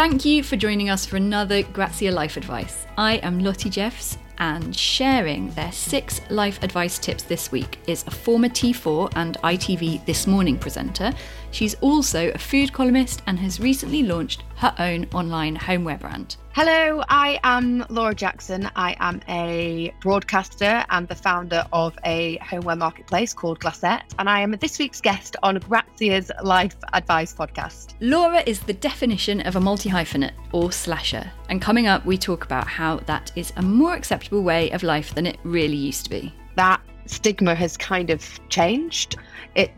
Thank you for joining us for another Grazia Life Advice. I am Lottie Jeffs, and sharing their six life advice tips this week is a former T4 and ITV This Morning presenter. She's also a food columnist and has recently launched her own online homeware brand. Hello, I am Laura Jackson. I am a broadcaster and the founder of a homeware marketplace called Glassette, and I am this week's guest on Grazia's Life Advice podcast. Laura is the definition of a multi hyphenate or slasher, and coming up, we talk about how that is a more acceptable way of life than it really used to be. That stigma has kind of changed. It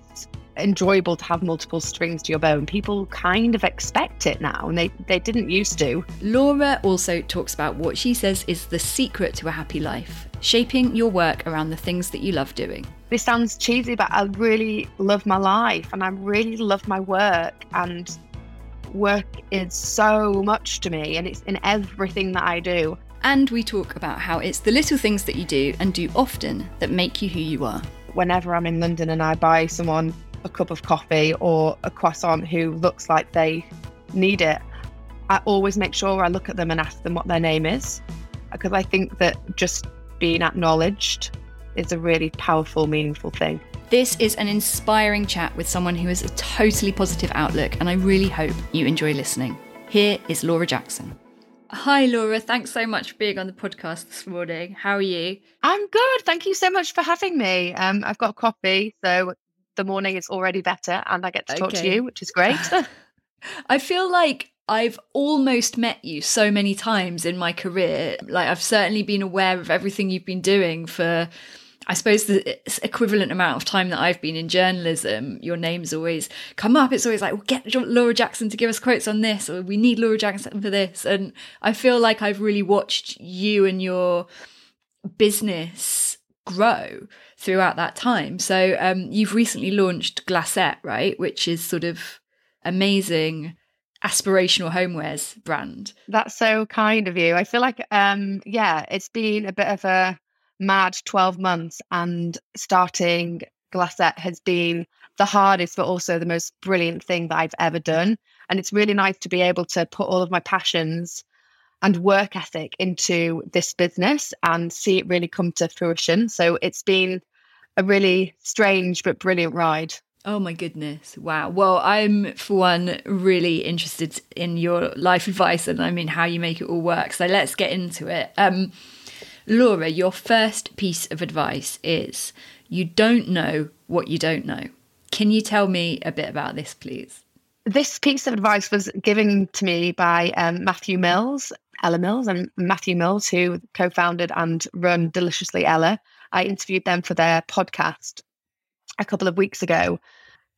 enjoyable to have multiple strings to your bow and people kind of expect it now and they, they didn't used to. Laura also talks about what she says is the secret to a happy life, shaping your work around the things that you love doing. This sounds cheesy, but I really love my life and I really love my work and work is so much to me and it's in everything that I do. And we talk about how it's the little things that you do and do often that make you who you are. Whenever I'm in London and I buy someone a cup of coffee or a croissant who looks like they need it, I always make sure I look at them and ask them what their name is because I think that just being acknowledged is a really powerful, meaningful thing. This is an inspiring chat with someone who has a totally positive outlook, and I really hope you enjoy listening. Here is Laura Jackson. Hi, Laura. Thanks so much for being on the podcast this morning. How are you? I'm good. Thank you so much for having me. Um, I've got a coffee, so the morning is already better and I get to talk okay. to you, which is great. I feel like I've almost met you so many times in my career. Like I've certainly been aware of everything you've been doing for I suppose the equivalent amount of time that I've been in journalism, your name's always come up. It's always like, well, get Laura Jackson to give us quotes on this, or we need Laura Jackson for this. And I feel like I've really watched you and your business grow throughout that time. So um, you've recently launched Glassette, right, which is sort of amazing aspirational homewares brand. That's so kind of you. I feel like um yeah, it's been a bit of a mad 12 months and starting Glassette has been the hardest but also the most brilliant thing that I've ever done and it's really nice to be able to put all of my passions and work ethic into this business and see it really come to fruition. So it's been a really strange but brilliant ride. Oh my goodness. Wow. Well, I'm, for one, really interested in your life advice and I mean how you make it all work. So let's get into it. Um, Laura, your first piece of advice is you don't know what you don't know. Can you tell me a bit about this, please? This piece of advice was given to me by um, Matthew Mills, Ella Mills and Matthew Mills, who co founded and run Deliciously Ella. I interviewed them for their podcast a couple of weeks ago.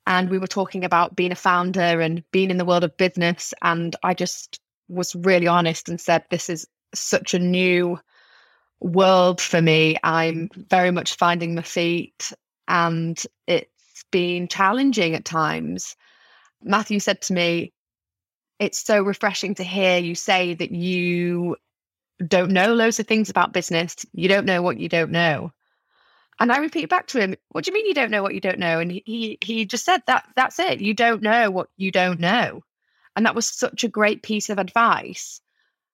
And we were talking about being a founder and being in the world of business. And I just was really honest and said, This is such a new world for me. I'm very much finding my feet and it's been challenging at times. Matthew said to me, it's so refreshing to hear you say that you don't know loads of things about business. You don't know what you don't know. And I repeat back to him, what do you mean you don't know what you don't know? And he he just said that that's it. You don't know what you don't know. And that was such a great piece of advice.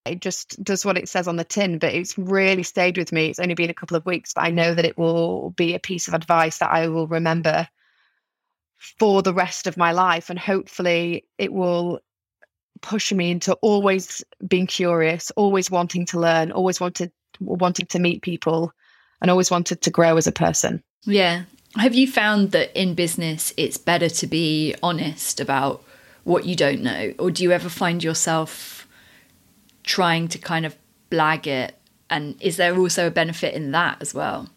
It just does what it says on the tin, but it's really stayed with me. It's only been a couple of weeks, but I know that it will be a piece of advice that I will remember for the rest of my life. And hopefully it will push me into always being curious, always wanting to learn, always wanted wanting to meet people, and always wanted to grow as a person. Yeah. Have you found that in business it's better to be honest about what you don't know, or do you ever find yourself trying to kind of blag it? And is there also a benefit in that as well?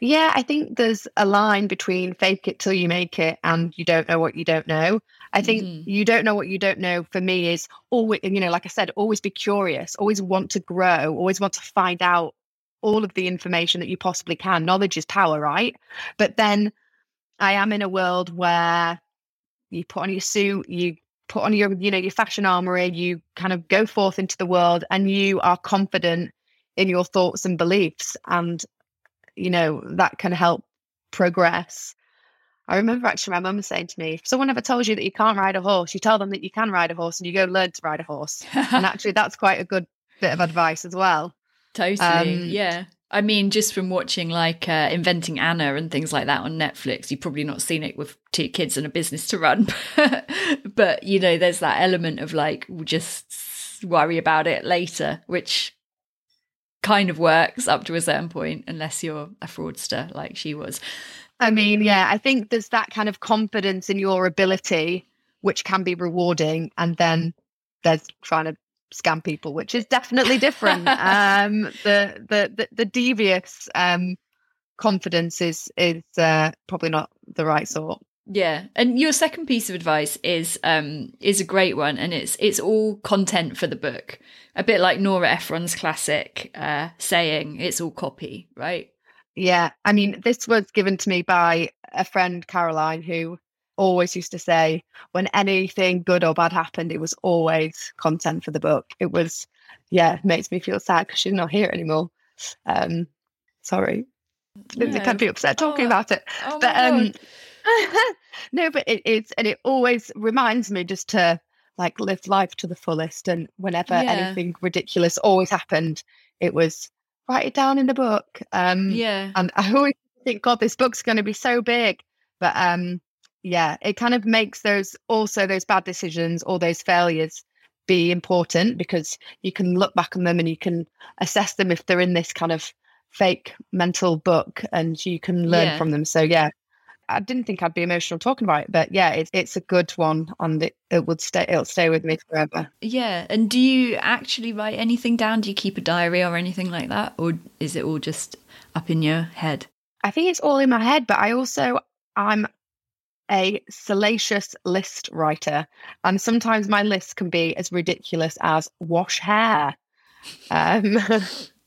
Yeah, I think there's a line between fake it till you make it and you don't know what you don't know. I think mm-hmm. you don't know what you don't know for me is always, you know, like I said, always be curious, always want to grow, always want to find out all of the information that you possibly can. Knowledge is power, right? But then I am in a world where you put on your suit, you put on your, you know, your fashion armory, you kind of go forth into the world and you are confident in your thoughts and beliefs. And, you know, that can help progress I remember actually my mum saying to me, if someone ever tells you that you can't ride a horse, you tell them that you can ride a horse and you go learn to ride a horse. and actually, that's quite a good bit of advice as well. Totally. Um, yeah. I mean, just from watching like uh, Inventing Anna and things like that on Netflix, you've probably not seen it with two kids and a business to run. but, you know, there's that element of like, we'll just worry about it later, which kind of works up to a certain point, unless you're a fraudster like she was. I mean, yeah, I think there's that kind of confidence in your ability, which can be rewarding. And then there's trying to scam people, which is definitely different. um, the, the, the, the devious um, confidence is, is uh, probably not the right sort. Yeah, and your second piece of advice is um is a great one, and it's it's all content for the book, a bit like Nora Ephron's classic uh, saying, "It's all copy," right? Yeah, I mean, this was given to me by a friend, Caroline, who always used to say when anything good or bad happened, it was always content for the book. It was, yeah, makes me feel sad because she's not here anymore. Um, sorry. I can't be upset talking oh, about it. Oh but um, no, but it is, and it always reminds me just to like live life to the fullest. And whenever yeah. anything ridiculous always happened, it was write it down in the book. Um, yeah. And I always think, God, this book's going to be so big. But um, yeah, it kind of makes those also those bad decisions or those failures be important because you can look back on them and you can assess them if they're in this kind of fake mental book and you can learn yeah. from them. So yeah, I didn't think I'd be emotional talking about it, but yeah, it's it's a good one, and it, it would stay. It'll stay with me forever. Yeah, and do you actually write anything down? Do you keep a diary or anything like that, or is it all just up in your head? I think it's all in my head, but I also I'm a salacious list writer, and sometimes my lists can be as ridiculous as wash hair. Um,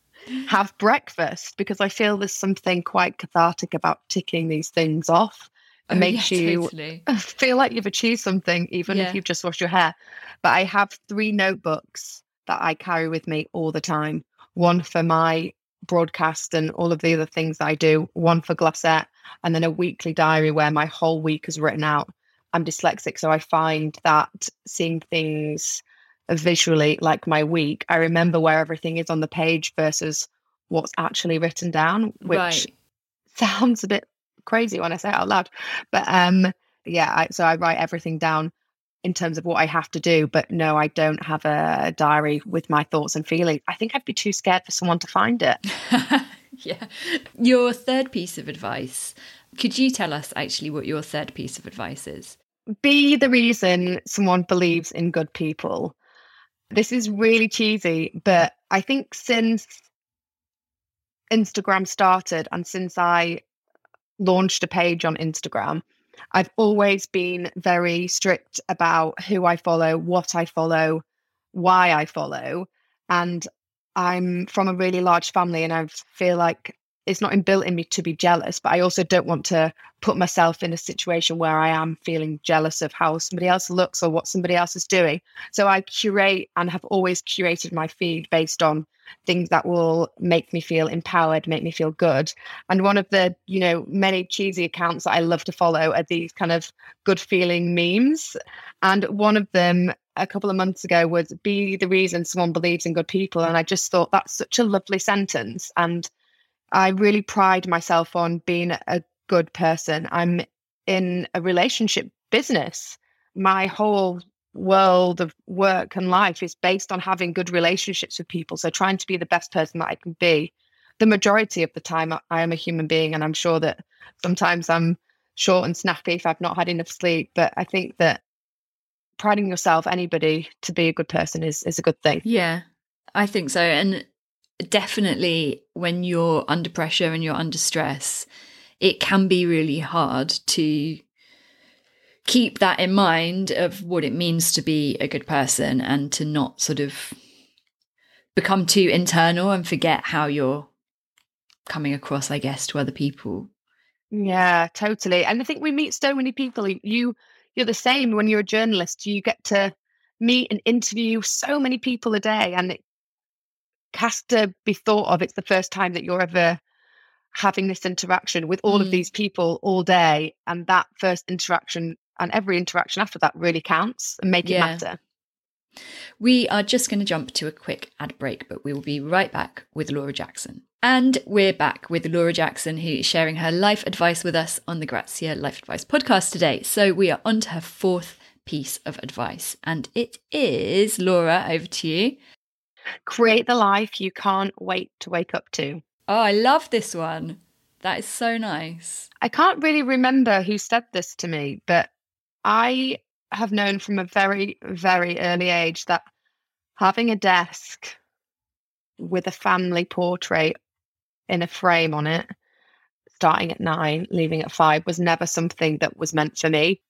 have breakfast because I feel there's something quite cathartic about ticking these things off. It oh, makes yeah, you totally. feel like you've achieved something, even yeah. if you've just washed your hair. But I have three notebooks that I carry with me all the time one for my broadcast and all of the other things I do, one for Glassette, and then a weekly diary where my whole week is written out. I'm dyslexic, so I find that seeing things visually like my week, I remember where everything is on the page versus what's actually written down, which right. sounds a bit crazy when I say it out loud. But um yeah, I, so I write everything down in terms of what I have to do, but no, I don't have a diary with my thoughts and feelings. I think I'd be too scared for someone to find it. yeah. Your third piece of advice. Could you tell us actually what your third piece of advice is? Be the reason someone believes in good people. This is really cheesy, but I think since Instagram started and since I launched a page on Instagram, I've always been very strict about who I follow, what I follow, why I follow. And I'm from a really large family and I feel like it's not inbuilt in me to be jealous, but I also don't want to put myself in a situation where I am feeling jealous of how somebody else looks or what somebody else is doing. So I curate and have always curated my feed based on things that will make me feel empowered, make me feel good. And one of the, you know, many cheesy accounts that I love to follow are these kind of good feeling memes. And one of them a couple of months ago was be the reason someone believes in good people. And I just thought that's such a lovely sentence. And I really pride myself on being a good person. I'm in a relationship business. My whole world of work and life is based on having good relationships with people. So trying to be the best person that I can be. The majority of the time, I am a human being, and I'm sure that sometimes I'm short and snappy if I've not had enough sleep. But I think that priding yourself, anybody, to be a good person is is a good thing. Yeah, I think so. And definitely when you're under pressure and you're under stress, it can be really hard to keep that in mind of what it means to be a good person and to not sort of become too internal and forget how you're coming across, I guess, to other people. Yeah, totally. And I think we meet so many people. You you're the same when you're a journalist. You get to meet and interview so many people a day and it has to be thought of. It's the first time that you're ever having this interaction with all Mm. of these people all day. And that first interaction and every interaction after that really counts and make Yeah. it matter. We are just going to jump to a quick ad break, but we will be right back with Laura Jackson. And we're back with Laura Jackson, who is sharing her life advice with us on the Grazia Life Advice podcast today. So we are on to her fourth piece of advice, and it is Laura, over to you. Create the life you can't wait to wake up to. Oh, I love this one. That is so nice. I can't really remember who said this to me, but I have known from a very, very early age that having a desk with a family portrait in a frame on it, starting at nine, leaving at five, was never something that was meant for me.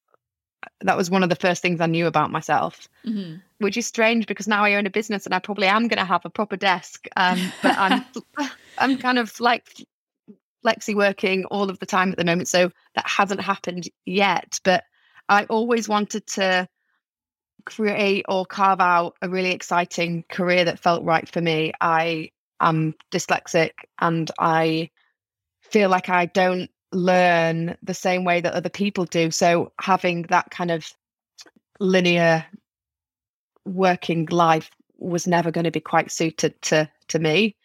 That was one of the first things I knew about myself, Mhm. which is strange because now I own a business and I probably am going to have a proper desk. Um, but I'm, I'm kind of like flexi working all of the time at the moment, so that hasn't happened yet. But I always wanted to create or carve out a really exciting career that felt right for me. I am dyslexic and I feel like I don't learn the same way that other people do. So having that kind of linear working life was never going to be quite suited to to me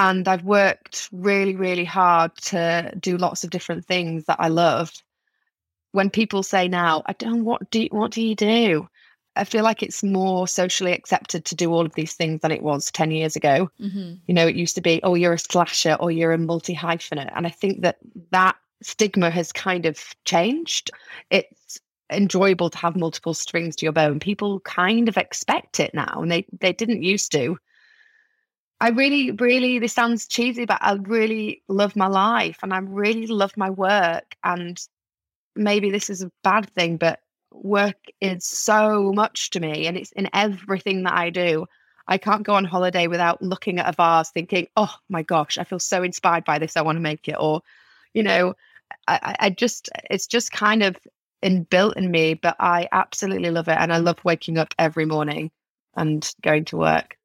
and I've worked really, really hard to do lots of different things that I love. When people say now, I don't what do you, what do you do? I feel like it's more socially accepted to do all of these things than it was 10 years ago. Mhm. You know, it used to be, oh, you're a slasher or you're a multi hyphenate. And I think that that stigma has kind of changed. It's enjoyable to have multiple strings to your bow, and people kind of expect it now, and they, they didn't used to. I really, really, this sounds cheesy, but I really love my life and I really love my work. And maybe this is a bad thing, but work is so much to me and it's in everything that I do. I can't go on holiday without looking at a vase thinking, oh my gosh, I feel so inspired by this. I want to make it. Or, you know, I, I- just, it's just kind of inbuilt in me, but I absolutely love it. And I love waking up every morning and going to work.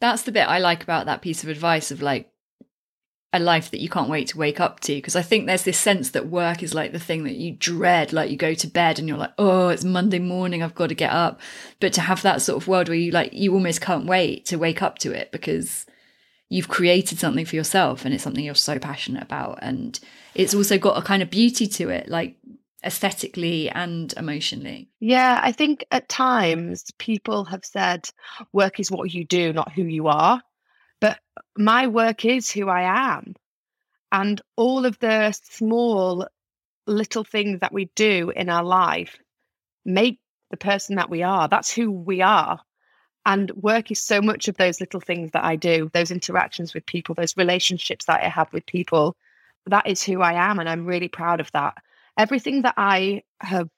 That's the bit I like about that piece of advice of like a life that you can't wait to wake up to. Because I think there's this sense that work is like the thing that you dread. Like you go to bed and you're like, oh, it's Monday morning, I've got to get up. But to have that sort of world where you like, you almost can't wait to wake up to it because you've created something for yourself and it's something you're so passionate about. And it's also got a kind of beauty to it, like aesthetically and emotionally. Yeah, I think at times people have said work is what you do, not who you are. But my work is who I am. And all of the small little things that we do in our life make the person that we are. That's who we are. And work is so much of those little things that I do, those interactions with people, those relationships that I have with people. That is who I am. And I'm really proud of that. Everything that I have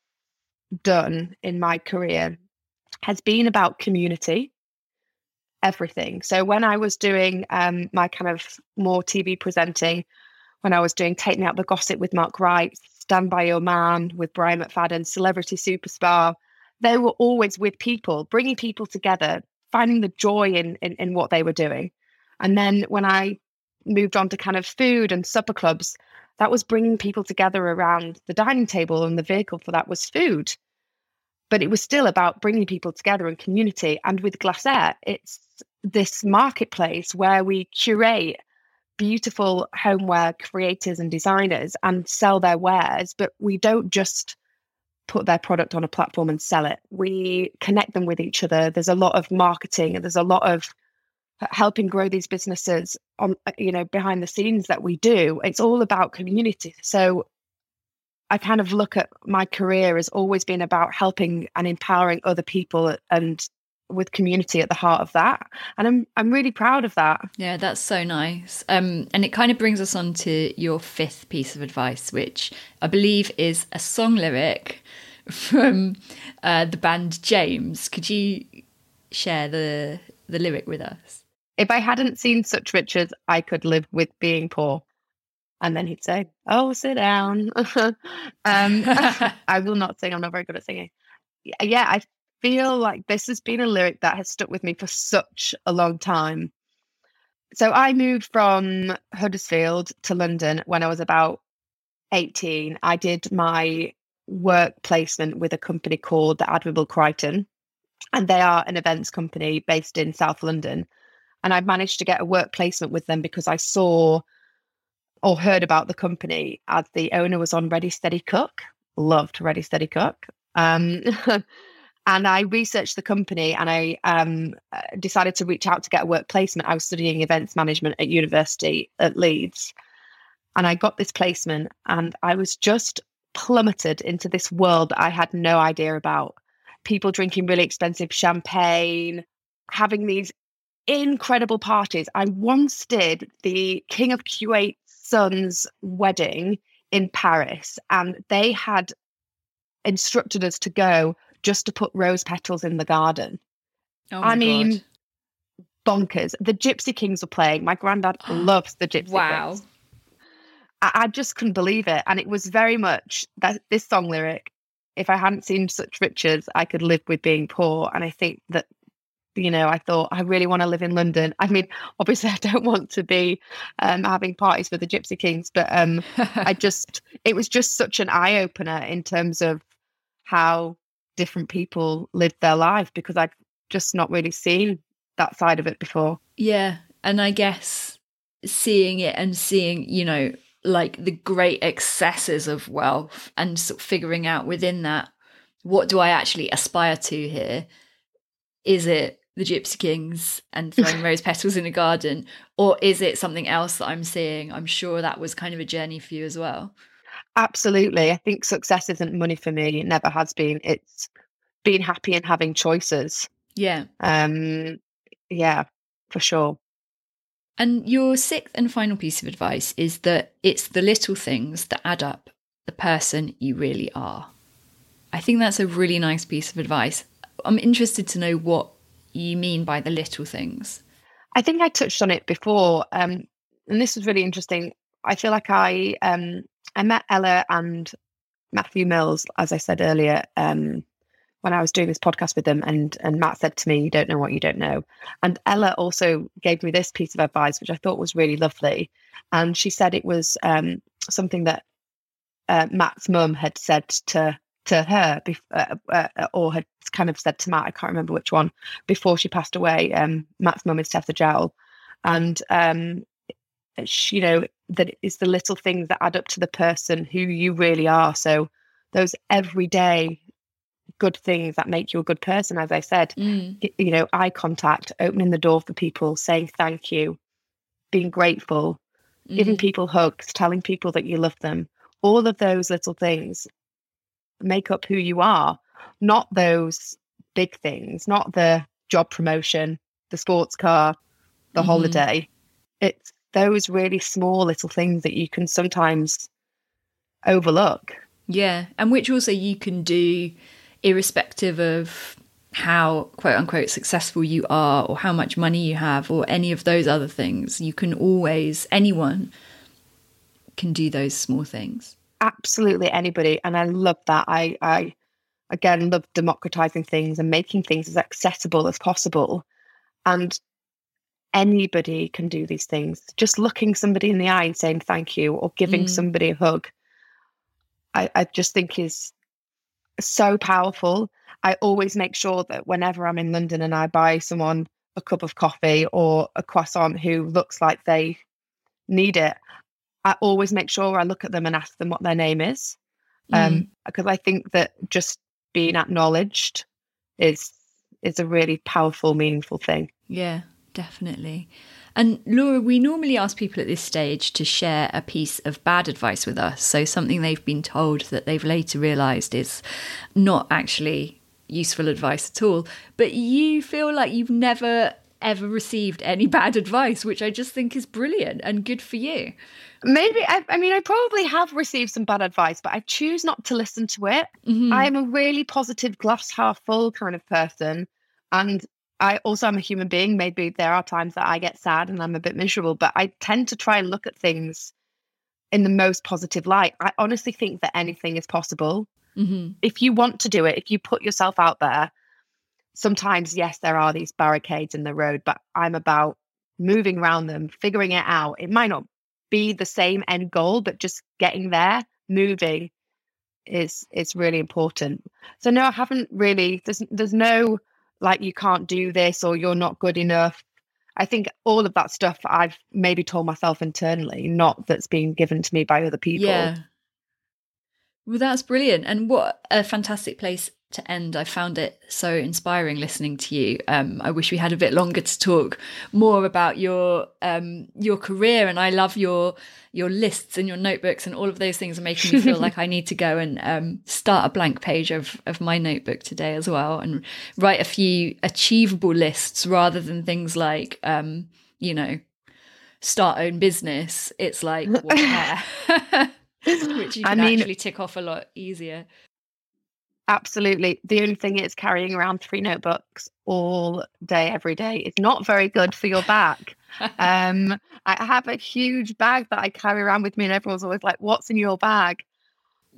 done in my career has been about community everything. So when i was doing um, my kind of more tv presenting when i was doing Taking out the gossip with mark wright stand by your man with brian mcfadden celebrity superstar they were always with people bringing people together finding the joy in, in in what they were doing. And then when i moved on to kind of food and supper clubs that was bringing people together around the dining table and the vehicle for that was food but it was still about bringing people together and community. And with glassette it's this marketplace where we curate beautiful homeware creators and designers and sell their wares but we don't just put their product on a platform and sell it. We connect them with each other. There's a lot of marketing and there's a lot of helping grow these businesses on you know behind the scenes that we do. It's all about community. So i kind of look at my career as always being about helping and empowering other people and with community at the heart of that and i'm i'm really proud of that Yeah, that's so nice. Um, and it kind of brings us on to your fifth piece of advice, which I believe is a song lyric from uh, the band James. Could you share the the lyric with us? if i hadn't seen such riches i could live with being poor and then he'd say oh sit down um i will not sing i'm not very good at singing yeah i feel like this has been a lyric that has stuck with me for such a long time so I moved from Huddersfield to London when I was about 18. I did my work placement with a company called the Admirable Crichton, and they are an events company based in South London. And I managed to get a work placement with them because I saw or heard about the company as the owner was on Ready Steady Cook. Loved Ready Steady Cook. Um, and I researched the company and I um, uh, decided to reach out to get a work placement. I was studying events management at university at Leeds. And I got this placement and I was just plummeted into this world that I had no idea about. People drinking really expensive champagne, having these incredible parties. I once did the King of Kuwait's son's wedding in Paris, and they had instructed us to go just to put rose petals in the garden. Oh I mean, God. bonkers. The Gypsy Kings were playing. My granddad loves the Gypsy wow. Kings. I, I just couldn't believe it. And it was very much that this song lyric, if I hadn't seen such riches, I could live with being poor. And I think that, you know, I thought I really want to live in London. I mean, obviously I don't want to be um, having parties with the Gypsy Kings, but um, I just, it was just such an eye opener in terms of how different people live their life because I've just not really seen that side of it before. Yeah. And I guess seeing it and seeing, you know, like the great excesses of wealth and sort of figuring out within that, what do I actually aspire to here? Is it the Gypsy Kings and throwing rose petals in a garden? Or is it something else that I'm seeing? I'm sure that was kind of a journey for you as well. Absolutely. I think success isn't money for me. It never has been. It's being happy and having choices. Yeah. Um, yeah, for sure. And your sixth and final piece of advice is that it's the little things that add up the person you really are. I think that's a really nice piece of advice. I'm interested to know what you mean by the little things. I think I touched on it before, um, and this was really interesting. I feel like I um, I met Ella and Matthew Mills, as I said earlier, um, when I was doing this podcast with them, and and Matt said to me, "You don't know what you don't know," and Ella also gave me this piece of advice, which I thought was really lovely, and she said it was um, something that uh, Matt's mum had said to to her, bef- uh, uh, or had kind of said to Matt. I can't remember which one before she passed away. Um, Matt's mum is Tessa Jowell, and um, she, you know that it's the little things that add up to the person who you really are. So those everyday good things that make you a good person, as I said, Mm. you know, eye contact, opening the door for people, saying thank you, being grateful, giving Mhm. people hugs, telling people that you love them. All of those little things make up who you are, not those big things, not the job promotion, the sports car, the Mhm. holiday. It's those really small little things that you can sometimes overlook. Yeah, and which also you can do irrespective of how quote unquote successful you are or how much money you have or any of those other things. You can always, anyone can do those small things. Absolutely anybody. And I love that. I, I again love democratizing things and making things as accessible as possible. And anybody can do these things. Just looking somebody in the eye and saying thank you or giving Mm. somebody a hug, I, I just think is so powerful. I always make sure that whenever I'm in London and I buy someone a cup of coffee or a croissant who looks like they need it, I always make sure I look at them and ask them what their name is. Mm. Um, because I think that just being acknowledged is is a really powerful, meaningful thing. Yeah, definitely. And Laura, we normally ask people at this stage to share a piece of bad advice with us. So something they've been told that they've later realised is not actually useful advice at all. But you feel like you've never ever received any bad advice, which I just think is brilliant and good for you. Maybe I, I mean I probably have received some bad advice, but I choose not to listen to it. Mhm. I am a really positive, glass half full kind of person, and I also am a human being. Maybe there are times that I get sad and I'm a bit miserable, but I tend to try and look at things in the most positive light. I honestly think that anything is possible. Mhm. if you want to do it, if you put yourself out there, sometimes, yes, there are these barricades in the road, but I'm about moving around them, figuring it out. It might not be the same end goal, but just getting there, moving is is really important. So no, I haven't really there's there's no like you can't do this or you're not good enough. I think all of that stuff I've maybe told myself internally, not that's being given to me by other people. Yeah. Well, that's brilliant. And what a fantastic place to end. I found it so inspiring listening to you. Um, I wish we had a bit longer to talk more about your um, your career, and I love your your lists and your notebooks and all of those things are making me feel like I need to go and um, start a blank page of of my notebook today as well, and write a few achievable lists rather than things like um, you know start own business. It's like which you can I mean, actually tick off a lot easier. Absolutely. The only thing is carrying around three notebooks all day, every day is not very good for your back. um, I have a huge bag that I carry around with me, and everyone's always like, What's in your bag?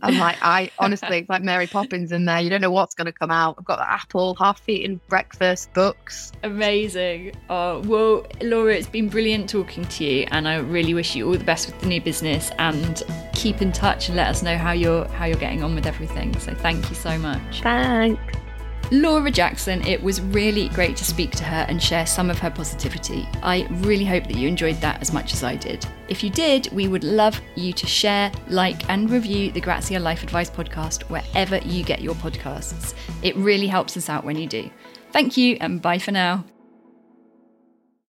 I'm like, I honestly, it's like Mary Poppins in there. You don't know what's going to come out. I've got the apple, half-eaten breakfast, books. Amazing. Oh well, Laura, it's been brilliant talking to you, and I really wish you all the best with the new business. And keep in touch and let us know how you're how you're getting on with everything. So thank you so much. Thanks. Laura Jackson, it was really great to speak to her and share some of her positivity. I really hope that you enjoyed that as much as I did. If you did, we would love you to share, like, and review the Grazia Life Advice podcast wherever you get your podcasts. It really helps us out when you do. Thank you, and bye for now.